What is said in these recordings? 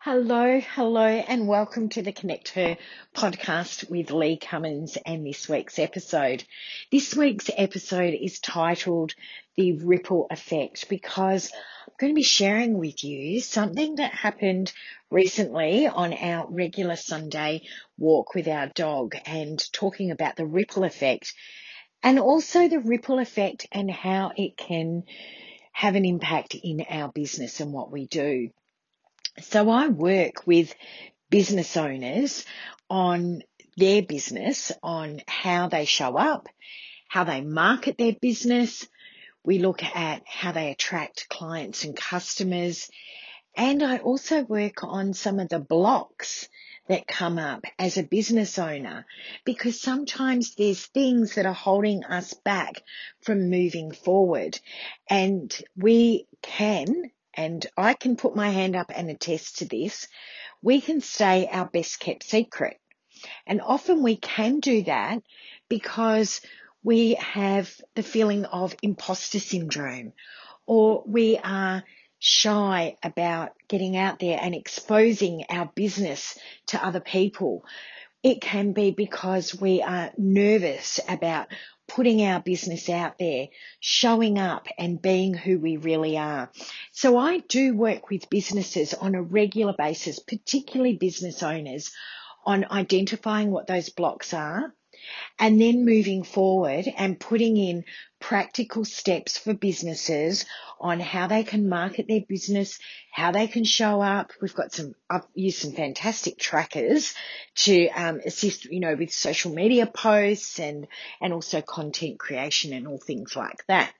Hello, hello, and welcome to the Connect Her podcast with Lee Cummins and this week's episode. This week's episode is titled The Ripple Effect because I'm going to be sharing with you something that happened recently on our regular Sunday walk with our dog and talking about the ripple effect and also the ripple effect and how it can have an impact in our business and what we do. So I work with business owners on their business, on how they show up, how they market their business. We look at how they attract clients and customers. And I also work on some of the blocks that come up as a business owner because sometimes there's things that are holding us back from moving forward and we can and I can put my hand up and attest to this, we can stay our best kept secret. And often we can do that because we have the feeling of imposter syndrome or we are shy about getting out there and exposing our business to other people. It can be because we are nervous about putting our business out there, showing up and being who we really are. So I do work with businesses on a regular basis, particularly business owners on identifying what those blocks are and then moving forward and putting in practical steps for businesses on how they can market their business, how they can show up. We've got some, I've used some fantastic trackers to um, assist, you know, with social media posts and, and also content creation and all things like that.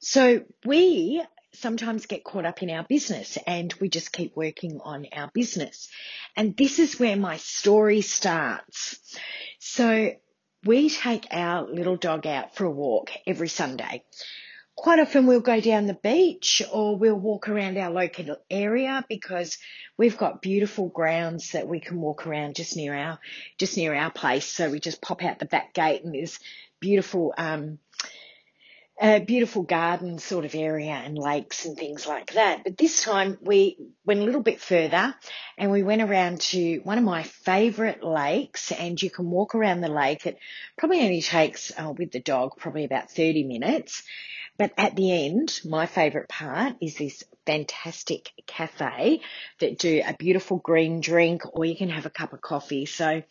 So we sometimes get caught up in our business and we just keep working on our business. And this is where my story starts. So we take our little dog out for a walk every Sunday. Quite often we'll go down the beach or we'll walk around our local area because we've got beautiful grounds that we can walk around just near our, just near our place. So we just pop out the back gate and there's beautiful, um, a beautiful garden sort of area and lakes and things like that. But this time we went a little bit further and we went around to one of my favourite lakes and you can walk around the lake. It probably only takes, uh, with the dog, probably about 30 minutes. But at the end, my favourite part is this fantastic cafe that do a beautiful green drink or you can have a cup of coffee. So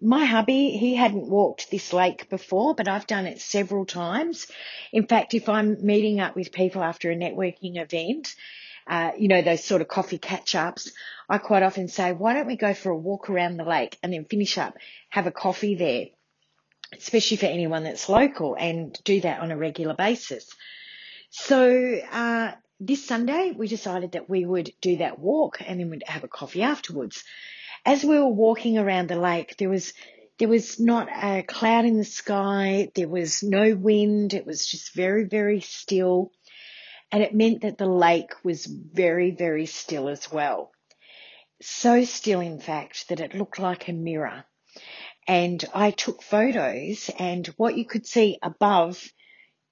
my hubby, he hadn't walked this lake before, but I've done it several times. In fact, if I'm meeting up with people after a networking event, uh, you know, those sort of coffee catch ups, I quite often say, why don't we go for a walk around the lake and then finish up, have a coffee there, especially for anyone that's local and do that on a regular basis. So, uh, this Sunday we decided that we would do that walk and then we'd have a coffee afterwards as we were walking around the lake, there was there was not a cloud in the sky. There was no wind. It was just very, very still. And it meant that the lake was very, very still as well. So still, in fact, that it looked like a mirror. And I took photos and what you could see above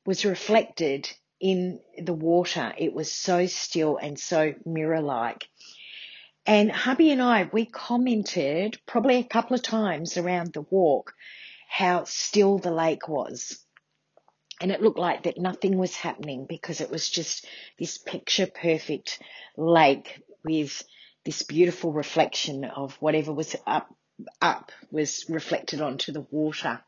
was reflected in the water. It was so still and so mirror like. And hubby and I, we commented probably a couple of times around the walk how still the lake was. And it looked like that nothing was happening because it was just this picture perfect lake with this beautiful reflection of whatever was up, up was reflected onto the water.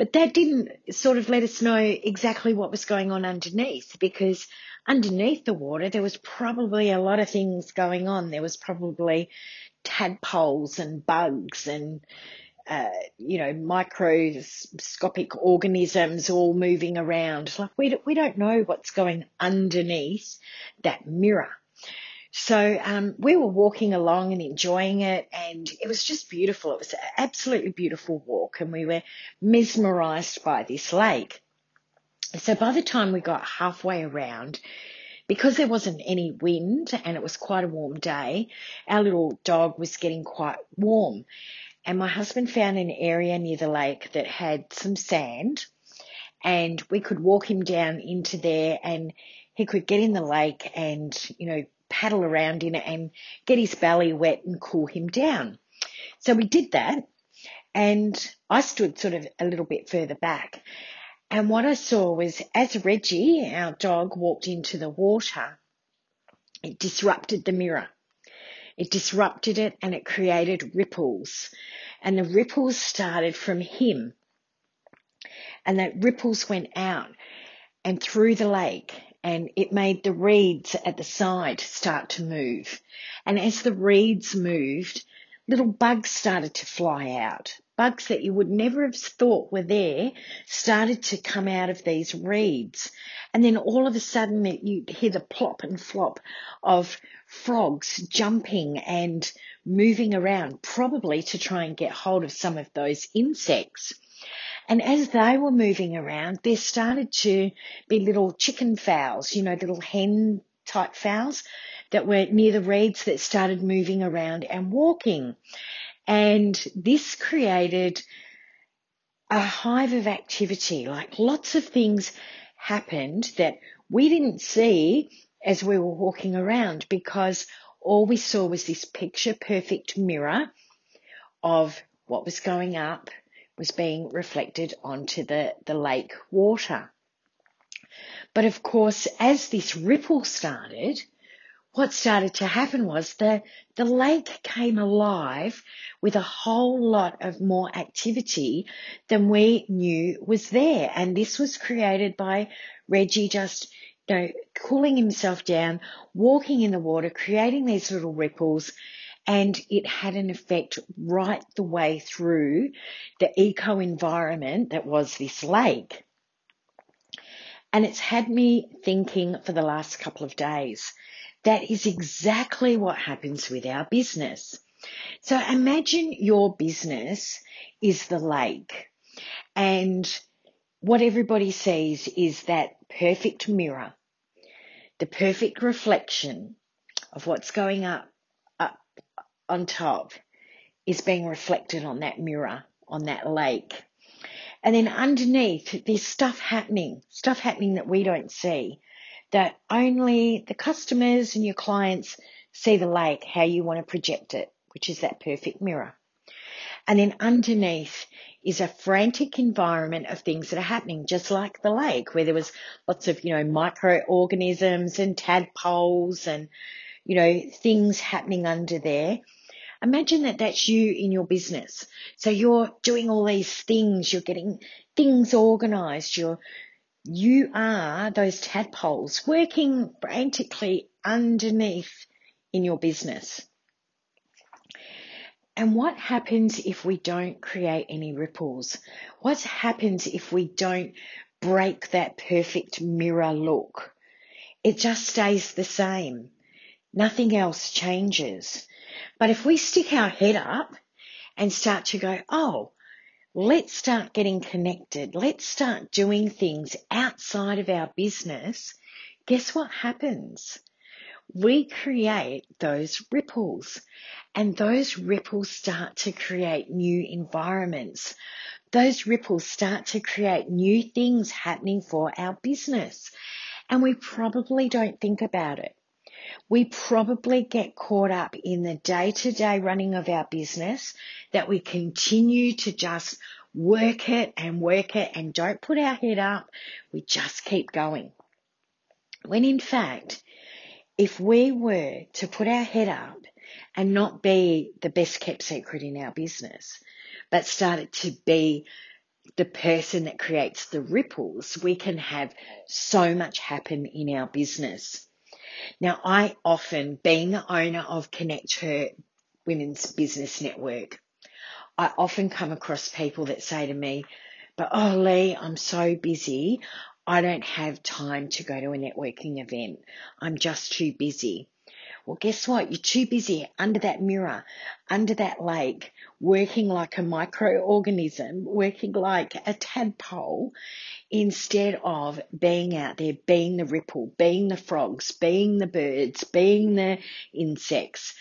But that didn't sort of let us know exactly what was going on underneath because underneath the water there was probably a lot of things going on. There was probably tadpoles and bugs and uh, you know, microscopic organisms all moving around. Like we, we don't know what's going underneath that mirror. So um, we were walking along and enjoying it, and it was just beautiful. It was an absolutely beautiful walk, and we were mesmerised by this lake. So by the time we got halfway around, because there wasn't any wind and it was quite a warm day, our little dog was getting quite warm. And my husband found an area near the lake that had some sand, and we could walk him down into there and he could get in the lake and, you know, paddle around in it and get his belly wet and cool him down. So we did that and I stood sort of a little bit further back. And what I saw was as Reggie, our dog, walked into the water, it disrupted the mirror. It disrupted it and it created ripples. And the ripples started from him. And that ripples went out and through the lake and it made the reeds at the side start to move. And as the reeds moved, little bugs started to fly out. Bugs that you would never have thought were there started to come out of these reeds. And then all of a sudden you'd hear the plop and flop of frogs jumping and moving around, probably to try and get hold of some of those insects. And as they were moving around, there started to be little chicken fowls, you know, little hen type fowls that were near the reeds that started moving around and walking. And this created a hive of activity, like lots of things happened that we didn't see as we were walking around because all we saw was this picture perfect mirror of what was going up was being reflected onto the, the lake water. But of course, as this ripple started, what started to happen was the, the lake came alive with a whole lot of more activity than we knew was there. And this was created by Reggie just, you know, cooling himself down, walking in the water, creating these little ripples and it had an effect right the way through the eco environment that was this lake. And it's had me thinking for the last couple of days. That is exactly what happens with our business. So imagine your business is the lake and what everybody sees is that perfect mirror, the perfect reflection of what's going up on top is being reflected on that mirror, on that lake. And then underneath, there's stuff happening, stuff happening that we don't see, that only the customers and your clients see the lake, how you want to project it, which is that perfect mirror. And then underneath is a frantic environment of things that are happening, just like the lake, where there was lots of, you know, microorganisms and tadpoles and, you know, things happening under there. Imagine that that's you in your business. So you're doing all these things, you're getting things organized, you're, you are those tadpoles working frantically underneath in your business. And what happens if we don't create any ripples? What happens if we don't break that perfect mirror look? It just stays the same. Nothing else changes. But if we stick our head up and start to go, oh, let's start getting connected. Let's start doing things outside of our business. Guess what happens? We create those ripples and those ripples start to create new environments. Those ripples start to create new things happening for our business. And we probably don't think about it we probably get caught up in the day to day running of our business that we continue to just work it and work it and don't put our head up. We just keep going. When in fact, if we were to put our head up and not be the best kept secret in our business, but started to be the person that creates the ripples, we can have so much happen in our business. Now, I often, being the owner of Connect Her Women's Business Network, I often come across people that say to me, but oh, Lee, I'm so busy. I don't have time to go to a networking event. I'm just too busy. Well, guess what? You're too busy under that mirror, under that lake, working like a microorganism, working like a tadpole, instead of being out there, being the ripple, being the frogs, being the birds, being the insects.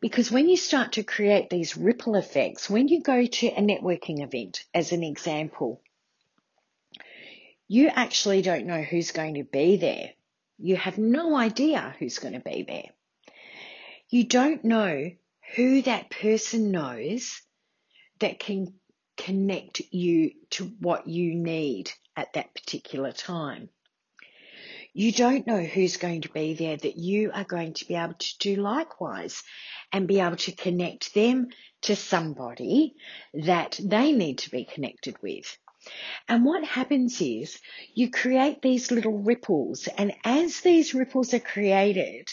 Because when you start to create these ripple effects, when you go to a networking event, as an example, you actually don't know who's going to be there. You have no idea who's going to be there. You don't know who that person knows that can connect you to what you need at that particular time. You don't know who's going to be there that you are going to be able to do likewise and be able to connect them to somebody that they need to be connected with. And what happens is you create these little ripples and as these ripples are created,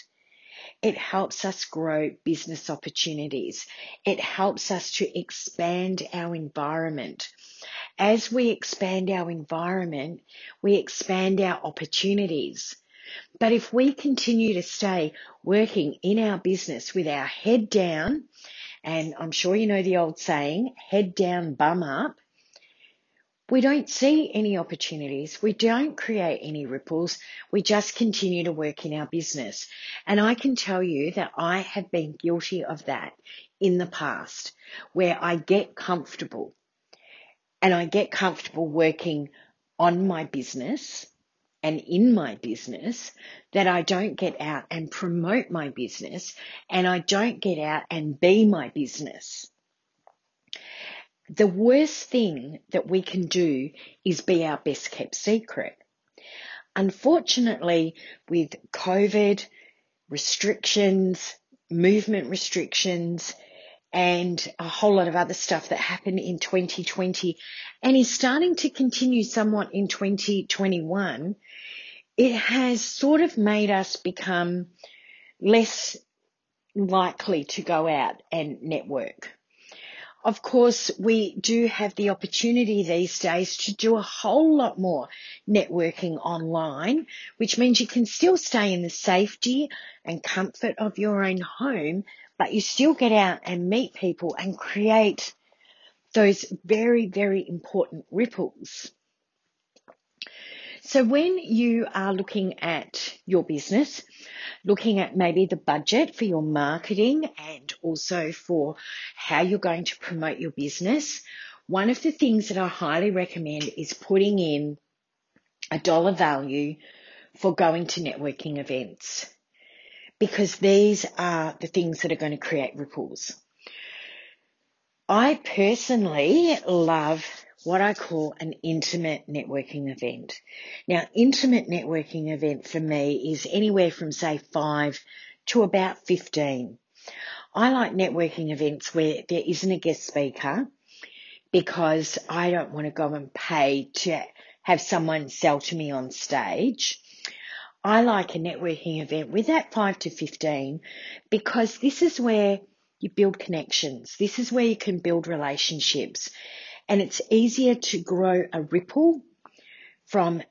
it helps us grow business opportunities. It helps us to expand our environment. As we expand our environment, we expand our opportunities. But if we continue to stay working in our business with our head down, and I'm sure you know the old saying, head down, bum up, we don't see any opportunities. We don't create any ripples. We just continue to work in our business. And I can tell you that I have been guilty of that in the past where I get comfortable and I get comfortable working on my business and in my business that I don't get out and promote my business and I don't get out and be my business the worst thing that we can do is be our best kept secret. Unfortunately, with COVID restrictions, movement restrictions, and a whole lot of other stuff that happened in 2020 and is starting to continue somewhat in 2021, it has sort of made us become less likely to go out and network. Of course, we do have the opportunity these days to do a whole lot more networking online, which means you can still stay in the safety and comfort of your own home, but you still get out and meet people and create those very, very important ripples. So when you are looking at your business, looking at maybe the budget for your marketing and also for how you're going to promote your business. One of the things that I highly recommend is putting in a dollar value for going to networking events because these are the things that are going to create ripples. I personally love what I call an intimate networking event. Now, intimate networking event for me is anywhere from say five to about 15. I like networking events where there isn't a guest speaker because I don't want to go and pay to have someone sell to me on stage. I like a networking event with that 5 to 15 because this is where you build connections. This is where you can build relationships and it's easier to grow a ripple from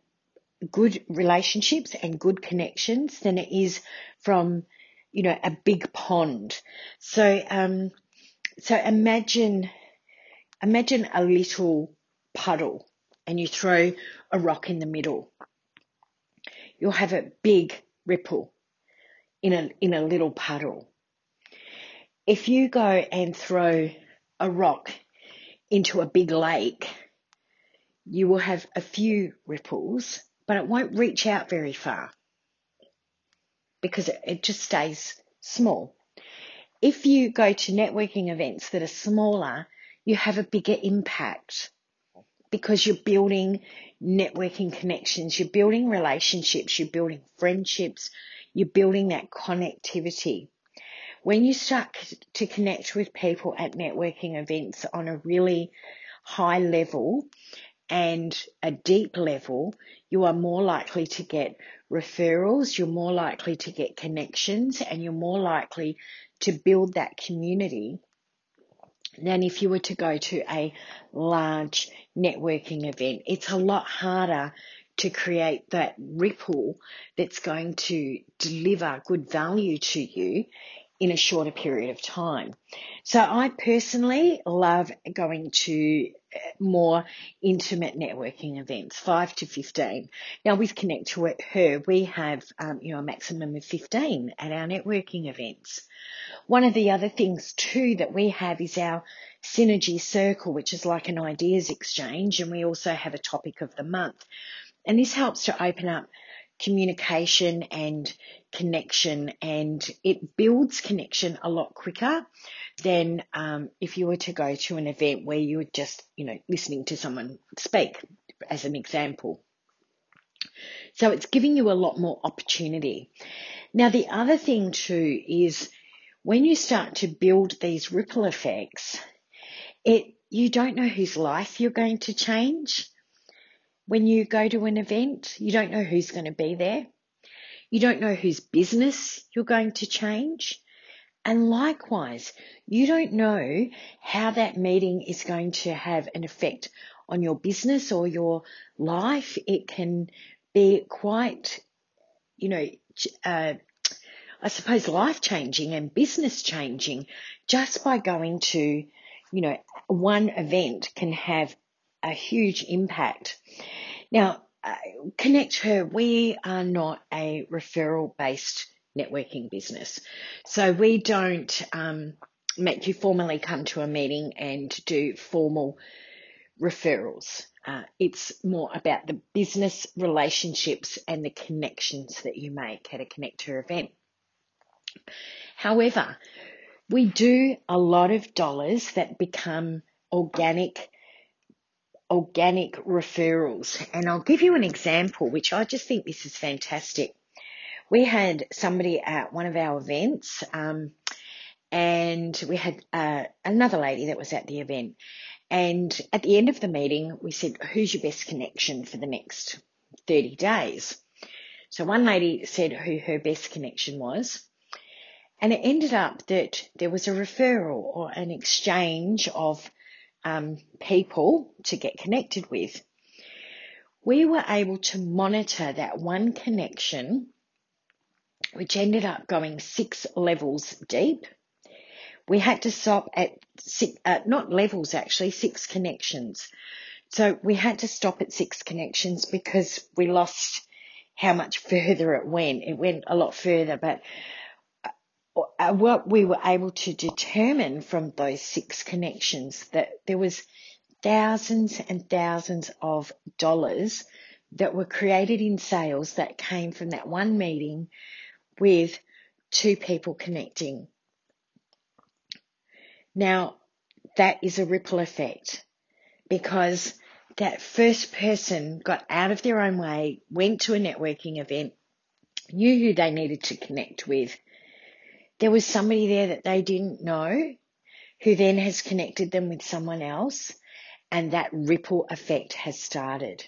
good relationships and good connections than it is from, you know, a big pond. So, um, so imagine, imagine a little puddle and you throw a rock in the middle. You'll have a big ripple in a, in a little puddle. If you go and throw a rock into a big lake, you will have a few ripples, but it won't reach out very far because it, just stays small. If you go to networking events that are smaller, you have a bigger impact because you're building networking connections, you're building relationships, you're building friendships, you're building that connectivity when you start to connect with people at networking events on a really high level and a deep level, you are more likely to get referrals, you're more likely to get connections, and you're more likely to build that community than if you were to go to a large networking event. It's a lot harder to create that ripple that's going to deliver good value to you in a shorter period of time. So I personally love going to uh, more intimate networking events, five to 15. Now with Connect to Her, we have, um, you know, a maximum of 15 at our networking events. One of the other things too that we have is our synergy circle, which is like an ideas exchange. And we also have a topic of the month. And this helps to open up communication and connection and it builds connection a lot quicker than um, if you were to go to an event where you were just, you know, listening to someone speak as an example. So it's giving you a lot more opportunity. Now, the other thing too is when you start to build these ripple effects, it, you don't know whose life you're going to change. When you go to an event, you don't know who's going to be there. You don't know whose business you're going to change. And likewise, you don't know how that meeting is going to have an effect on your business or your life. It can be quite, you know, uh, I suppose life changing and business changing just by going to, you know, one event can have a huge impact. Now, uh, Connect Her, we are not a referral based networking business. So we don't um, make you formally come to a meeting and do formal referrals. Uh, it's more about the business relationships and the connections that you make at a Connect Her event. However, we do a lot of dollars that become organic organic referrals. And I'll give you an example, which I just think this is fantastic. We had somebody at one of our events, um, and we had uh, another lady that was at the event. And at the end of the meeting, we said, Who's your best connection for the next 30 days? So one lady said who her best connection was. And it ended up that there was a referral or an exchange of um, people to get connected with. We were able to monitor that one connection, which ended up going six levels deep. We had to stop at six, uh, not levels actually, six connections. So we had to stop at six connections because we lost how much further it went. It went a lot further, but Uh, what we were able to determine from those six connections that there was thousands and thousands of dollars that were created in sales that came from that one meeting with two people connecting. Now, that is a ripple effect because that first person got out of their own way, went to a networking event, knew who they needed to connect with, there was somebody there that they didn't know who then has connected them with someone else and that ripple effect has started.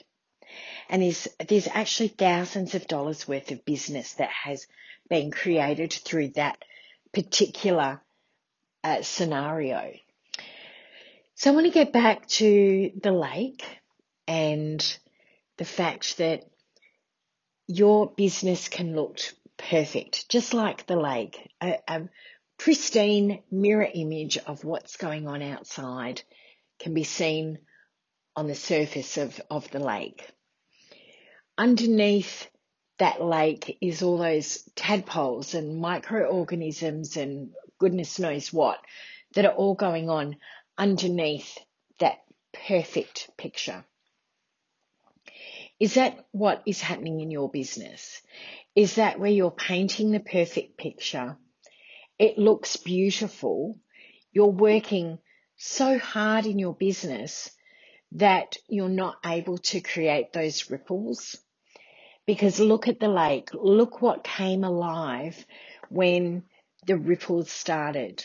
And there's, there's actually thousands of dollars worth of business that has been created through that particular uh, scenario. So I want to get back to the lake and the fact that your business can look perfect, just like the lake, a, a pristine mirror image of what's going on outside can be seen on the surface of, of the lake. Underneath that lake is all those tadpoles and microorganisms and goodness knows what that are all going on underneath that perfect picture. Is that what is happening in your business? is that where you're painting the perfect picture. It looks beautiful. You're working so hard in your business that you're not able to create those ripples. Because look at the lake. Look what came alive when the ripples started.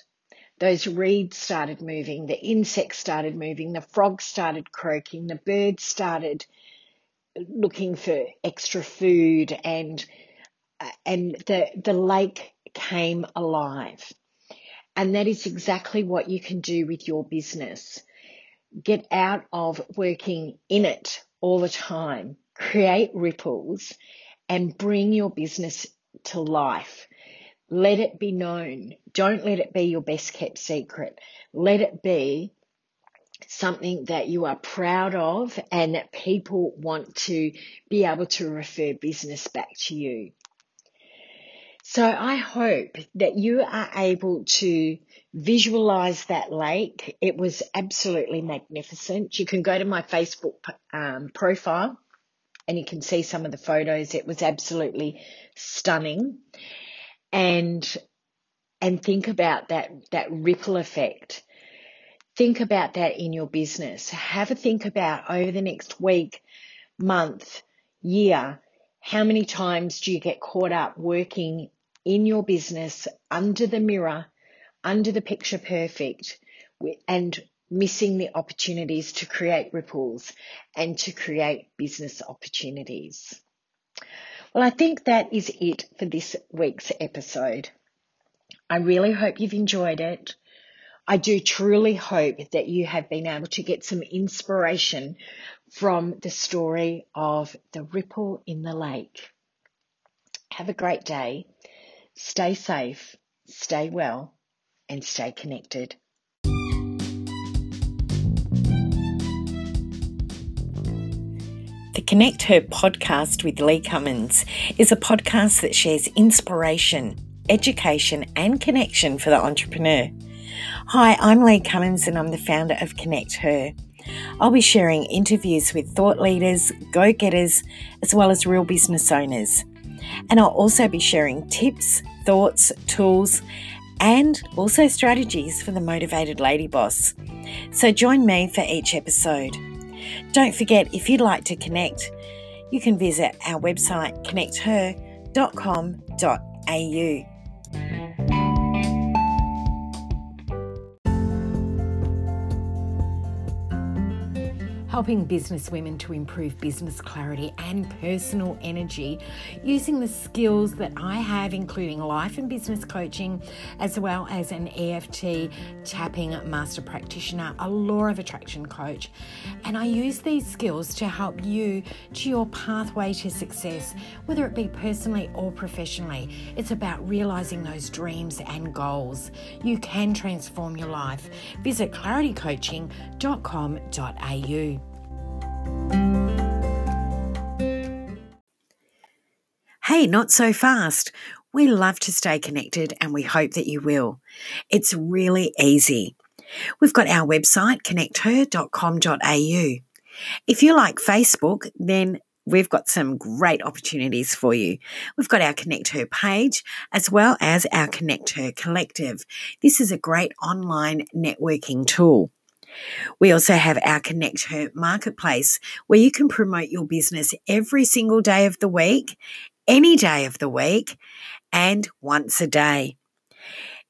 Those reeds started moving, the insects started moving, the frogs started croaking, the birds started looking for extra food and and the, the lake came alive. And that is exactly what you can do with your business. Get out of working in it all the time, create ripples and bring your business to life. Let it be known. Don't let it be your best kept secret. Let it be something that you are proud of and that people want to be able to refer business back to you. So I hope that you are able to visualize that lake. It was absolutely magnificent. You can go to my Facebook um, profile and you can see some of the photos. It was absolutely stunning. And and think about that that ripple effect. Think about that in your business. Have a think about over the next week, month, year, how many times do you get caught up working in your business under the mirror, under the picture perfect, and missing the opportunities to create ripples and to create business opportunities. Well, I think that is it for this week's episode. I really hope you've enjoyed it. I do truly hope that you have been able to get some inspiration from the story of the ripple in the lake. Have a great day. Stay safe, stay well, and stay connected. The Connect Her podcast with Lee Cummins is a podcast that shares inspiration, education, and connection for the entrepreneur. Hi, I'm Lee Cummins and I'm the founder of Connect Her. I'll be sharing interviews with thought leaders, go getters, as well as real business owners. And I'll also be sharing tips, thoughts, tools, and also strategies for the motivated lady boss. So join me for each episode. Don't forget, if you'd like to connect, you can visit our website connecther.com.au. helping business women to improve business clarity and personal energy using the skills that I have, including life and business coaching, as well as an EFT tapping master practitioner, a law of attraction coach. And I use these skills to help you to your pathway to success, whether it be personally or professionally. It's about realizing those dreams and goals. You can transform your life. Visit claritycoaching.com.au. Hey, not so fast. We love to stay connected and we hope that you will. It's really easy. We've got our website, connecther.com.au. If you like Facebook, then we've got some great opportunities for you. We've got our Connect Her page as well as our Connect Her collective. This is a great online networking tool. We also have our Connect Her marketplace where you can promote your business every single day of the week, any day of the week, and once a day.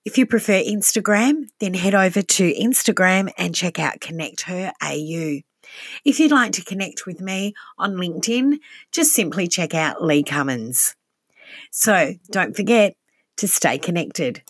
If you prefer Instagram, then head over to Instagram and check out Connect Her AU. If you'd like to connect with me on LinkedIn, just simply check out Lee Cummins. So don't forget to stay connected.